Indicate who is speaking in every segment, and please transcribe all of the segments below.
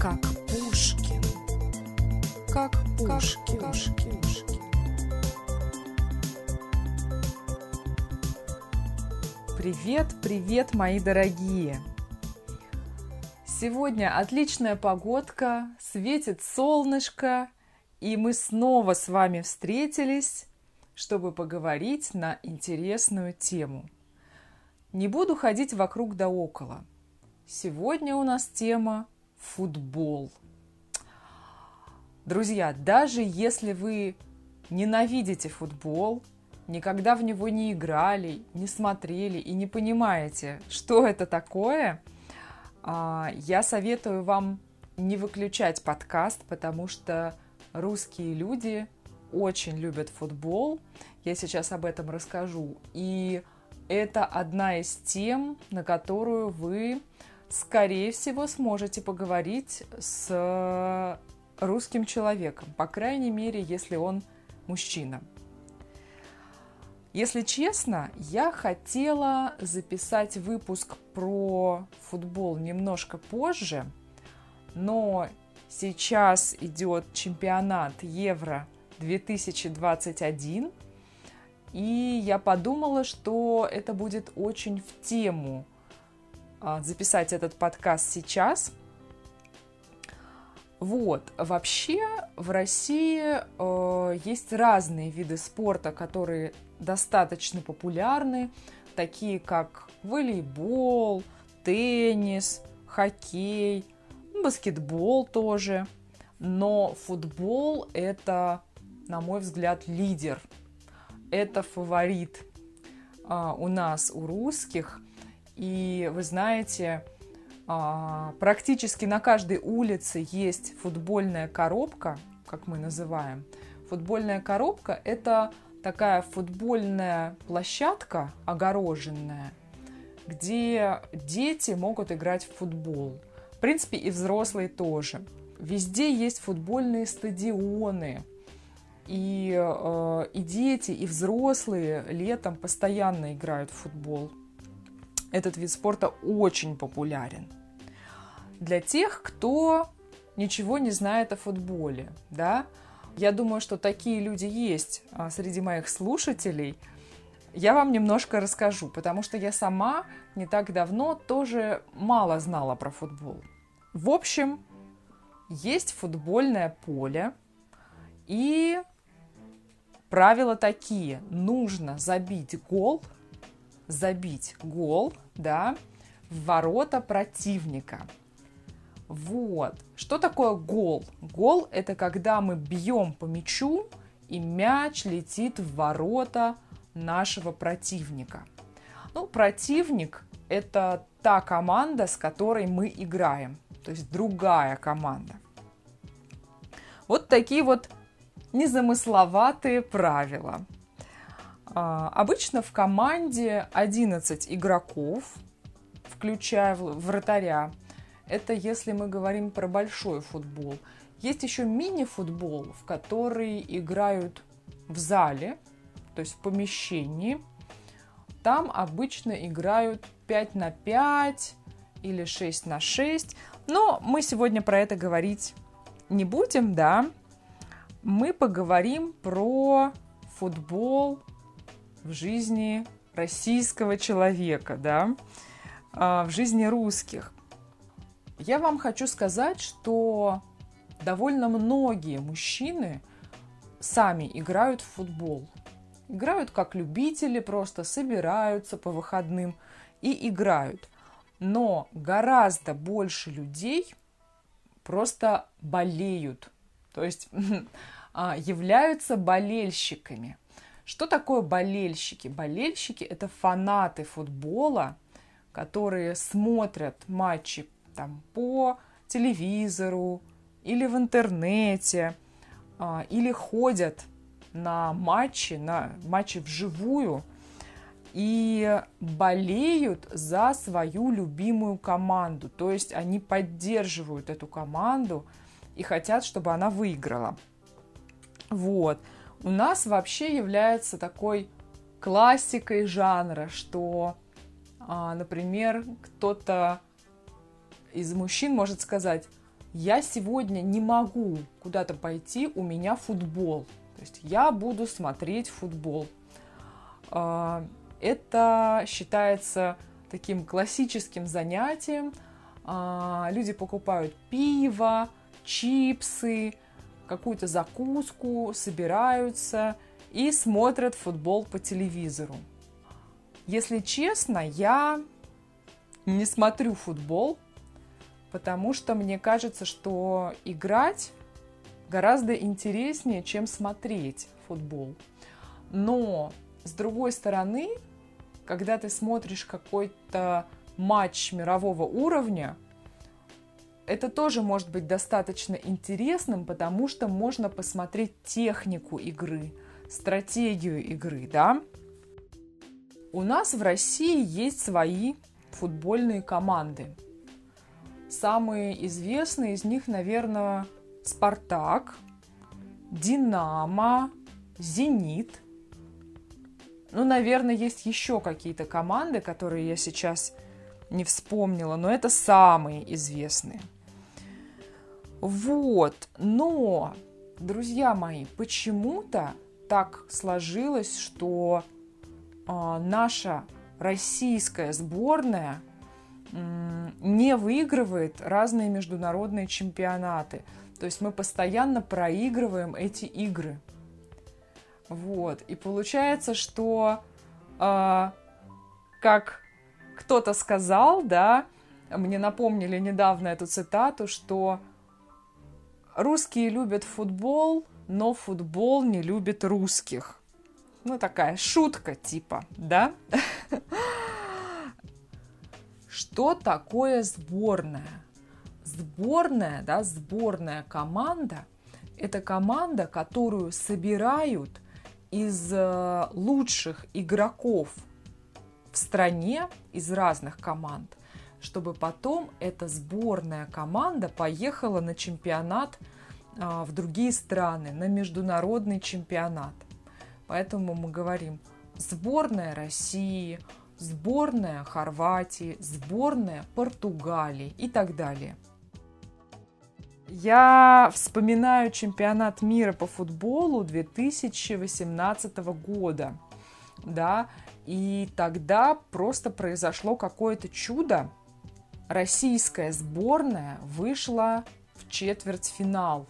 Speaker 1: как Пушкин. Как Пушкин. Как Пушкин. Привет, привет, мои дорогие! Сегодня отличная погодка, светит солнышко, и мы снова с вами встретились, чтобы поговорить на интересную тему. Не буду ходить вокруг да около. Сегодня у нас тема футбол. Друзья, даже если вы ненавидите футбол, никогда в него не играли, не смотрели и не понимаете, что это такое, а, я советую вам не выключать подкаст, потому что русские люди очень любят футбол. Я сейчас об этом расскажу. И это одна из тем, на которую вы скорее всего, сможете поговорить с русским человеком, по крайней мере, если он мужчина. Если честно, я хотела записать выпуск про футбол немножко позже, но сейчас идет чемпионат Евро 2021, и я подумала, что это будет очень в тему записать этот подкаст сейчас. Вот, вообще в России э, есть разные виды спорта, которые достаточно популярны, такие как волейбол, теннис, хоккей, баскетбол тоже. Но футбол это, на мой взгляд, лидер. Это фаворит э, у нас, у русских – и вы знаете, а, практически на каждой улице есть футбольная коробка, как мы называем. Футбольная коробка – это такая футбольная площадка огороженная, где дети могут играть в футбол. В принципе, и взрослые тоже. Везде есть футбольные стадионы. И, э, и дети, и взрослые летом постоянно играют в футбол этот вид спорта очень популярен. Для тех, кто ничего не знает о футболе, да, я думаю, что такие люди есть а, среди моих слушателей. Я вам немножко расскажу, потому что я сама не так давно тоже мало знала про футбол. В общем, есть футбольное поле, и правила такие. Нужно забить гол – забить гол, да, в ворота противника. Вот. Что такое гол? Гол – это когда мы бьем по мячу, и мяч летит в ворота нашего противника. Ну, противник – это та команда, с которой мы играем, то есть другая команда. Вот такие вот незамысловатые правила – обычно в команде 11 игроков, включая вратаря. Это если мы говорим про большой футбол. Есть еще мини-футбол, в который играют в зале, то есть в помещении. Там обычно играют 5 на 5 или 6 на 6. Но мы сегодня про это говорить не будем, да. Мы поговорим про футбол в жизни российского человека, да, а, в жизни русских. Я вам хочу сказать, что довольно многие мужчины сами играют в футбол. Играют как любители, просто собираются по выходным и играют. Но гораздо больше людей просто болеют, то есть а, являются болельщиками. Что такое болельщики? Болельщики – это фанаты футбола, которые смотрят матчи там, по телевизору или в интернете, а, или ходят на матчи, на матчи вживую и болеют за свою любимую команду. То есть они поддерживают эту команду и хотят, чтобы она выиграла. Вот у нас вообще является такой классикой жанра, что, а, например, кто-то из мужчин может сказать, я сегодня не могу куда-то пойти, у меня футбол. То есть я буду смотреть футбол. А, это считается таким классическим занятием. А, люди покупают пиво, чипсы, какую-то закуску, собираются и смотрят футбол по телевизору. Если честно, я не смотрю футбол, потому что мне кажется, что играть гораздо интереснее, чем смотреть футбол. Но, с другой стороны, когда ты смотришь какой-то матч мирового уровня, это тоже может быть достаточно интересным, потому что можно посмотреть технику игры, стратегию игры, да. У нас в России есть свои футбольные команды. Самые известные из них, наверное, Спартак, Динамо, Зенит. Ну, наверное, есть еще какие-то команды, которые я сейчас не вспомнила, но это самые известные. Вот, но, друзья мои, почему-то так сложилось, что э, наша российская сборная э, не выигрывает разные международные чемпионаты. То есть мы постоянно проигрываем эти игры. Вот. И получается, что э, как кто-то сказал, да, мне напомнили недавно эту цитату, что Русские любят футбол, но футбол не любит русских. Ну, такая шутка типа, да? Что такое сборная? Сборная, да, сборная команда – это команда, которую собирают из э, лучших игроков в стране, из разных команд чтобы потом эта сборная команда поехала на чемпионат а, в другие страны, на международный чемпионат. Поэтому мы говорим сборная России, сборная Хорватии, сборная Португалии и так далее. Я вспоминаю чемпионат мира по футболу 2018 года, да, и тогда просто произошло какое-то чудо, российская сборная вышла в четвертьфинал.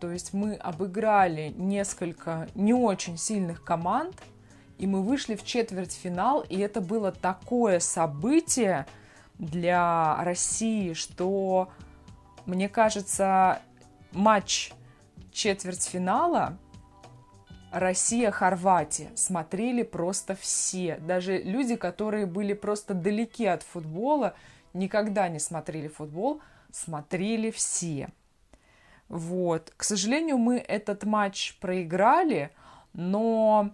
Speaker 1: То есть мы обыграли несколько не очень сильных команд, и мы вышли в четвертьфинал, и это было такое событие для России, что, мне кажется, матч четвертьфинала Россия-Хорватия смотрели просто все. Даже люди, которые были просто далеки от футбола, никогда не смотрели футбол, смотрели все. Вот. К сожалению, мы этот матч проиграли, но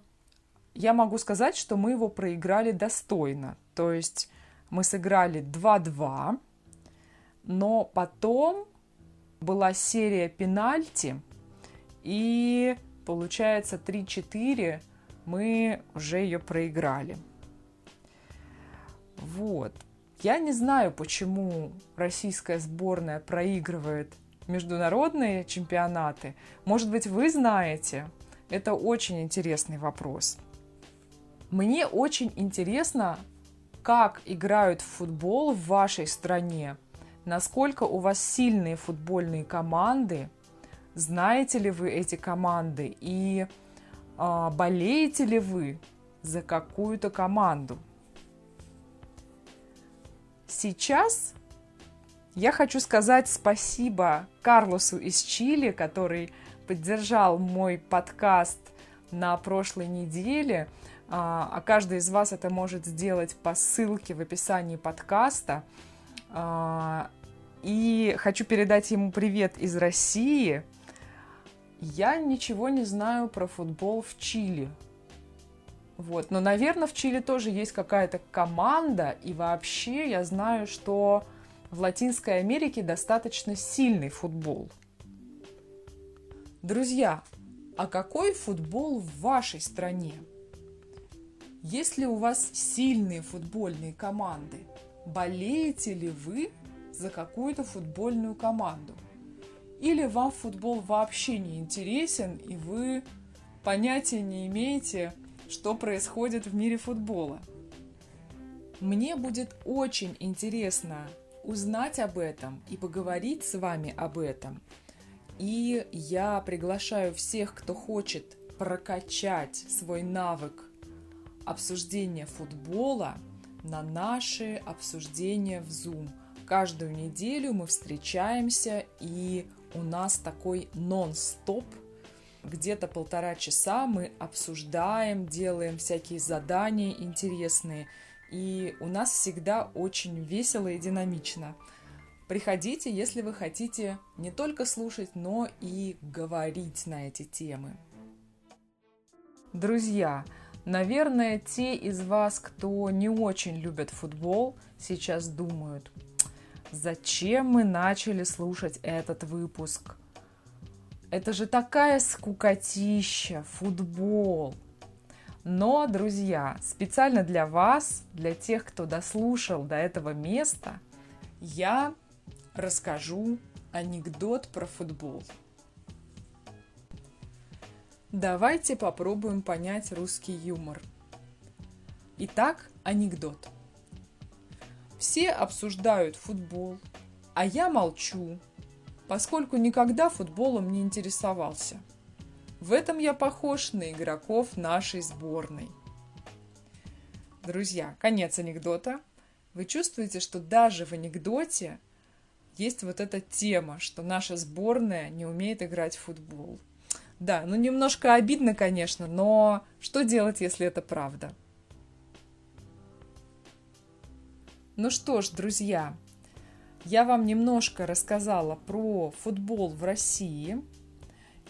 Speaker 1: я могу сказать, что мы его проиграли достойно. То есть мы сыграли 2-2, но потом была серия пенальти, и получается 3-4 мы уже ее проиграли. Я не знаю, почему российская сборная проигрывает международные чемпионаты. Может быть, вы знаете. Это очень интересный вопрос. Мне очень интересно, как играют в футбол в вашей стране, насколько у вас сильные футбольные команды, знаете ли вы эти команды и э, болеете ли вы за какую-то команду. Сейчас я хочу сказать спасибо Карлосу из Чили, который поддержал мой подкаст на прошлой неделе. А, а каждый из вас это может сделать по ссылке в описании подкаста. А, и хочу передать ему привет из России. Я ничего не знаю про футбол в Чили. Вот. Но, наверное, в Чили тоже есть какая-то команда, и вообще я знаю, что в Латинской Америке достаточно сильный футбол. Друзья, а какой футбол в вашей стране? Есть ли у вас сильные футбольные команды? Болеете ли вы за какую-то футбольную команду. Или вам футбол вообще не интересен, и вы понятия не имеете, что происходит в мире футбола. Мне будет очень интересно узнать об этом и поговорить с вами об этом. И я приглашаю всех, кто хочет прокачать свой навык обсуждения футбола на наши обсуждения в Zoom. Каждую неделю мы встречаемся, и у нас такой нон-стоп. Где-то полтора часа мы обсуждаем, делаем всякие задания интересные. И у нас всегда очень весело и динамично. Приходите, если вы хотите не только слушать, но и говорить на эти темы. Друзья, наверное, те из вас, кто не очень любят футбол, сейчас думают, зачем мы начали слушать этот выпуск? Это же такая скукотища, футбол. Но, друзья, специально для вас, для тех, кто дослушал до этого места, я расскажу анекдот про футбол. Давайте попробуем понять русский юмор. Итак, анекдот. Все обсуждают футбол, а я молчу, поскольку никогда футболом не интересовался. В этом я похож на игроков нашей сборной. Друзья, конец анекдота. Вы чувствуете, что даже в анекдоте есть вот эта тема, что наша сборная не умеет играть в футбол – да, ну немножко обидно, конечно, но что делать, если это правда? Ну что ж, друзья, я вам немножко рассказала про футбол в России.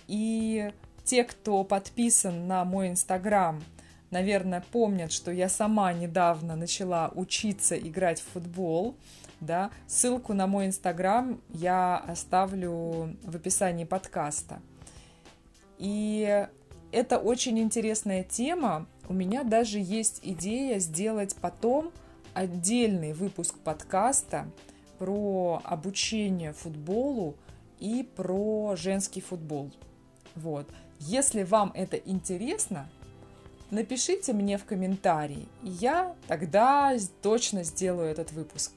Speaker 1: И те, кто подписан на мой инстаграм, наверное, помнят, что я сама недавно начала учиться играть в футбол. Да? Ссылку на мой инстаграм я оставлю в описании подкаста. И это очень интересная тема. У меня даже есть идея сделать потом отдельный выпуск подкаста про обучение футболу и про женский футбол. Вот. Если вам это интересно, напишите мне в комментарии, и я тогда точно сделаю этот выпуск.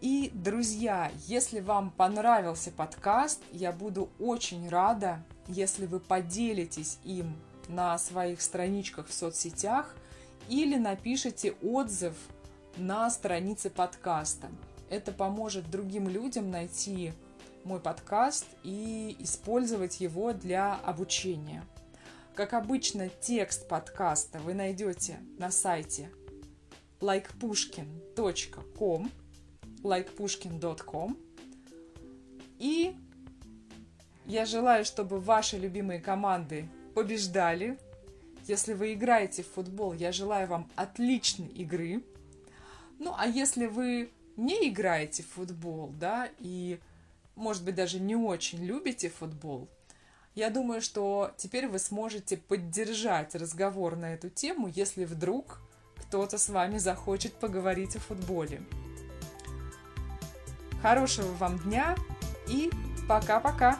Speaker 1: И, друзья, если вам понравился подкаст, я буду очень рада, если вы поделитесь им на своих страничках в соцсетях или напишите отзыв на странице подкаста. Это поможет другим людям найти мой подкаст и использовать его для обучения. Как обычно, текст подкаста вы найдете на сайте likepushkin.com likepushkin.com и я желаю, чтобы ваши любимые команды побеждали. Если вы играете в футбол, я желаю вам отличной игры. Ну, а если вы не играете в футбол, да, и, может быть, даже не очень любите футбол, я думаю, что теперь вы сможете поддержать разговор на эту тему, если вдруг кто-то с вами захочет поговорить о футболе. Хорошего вам дня и пока-пока!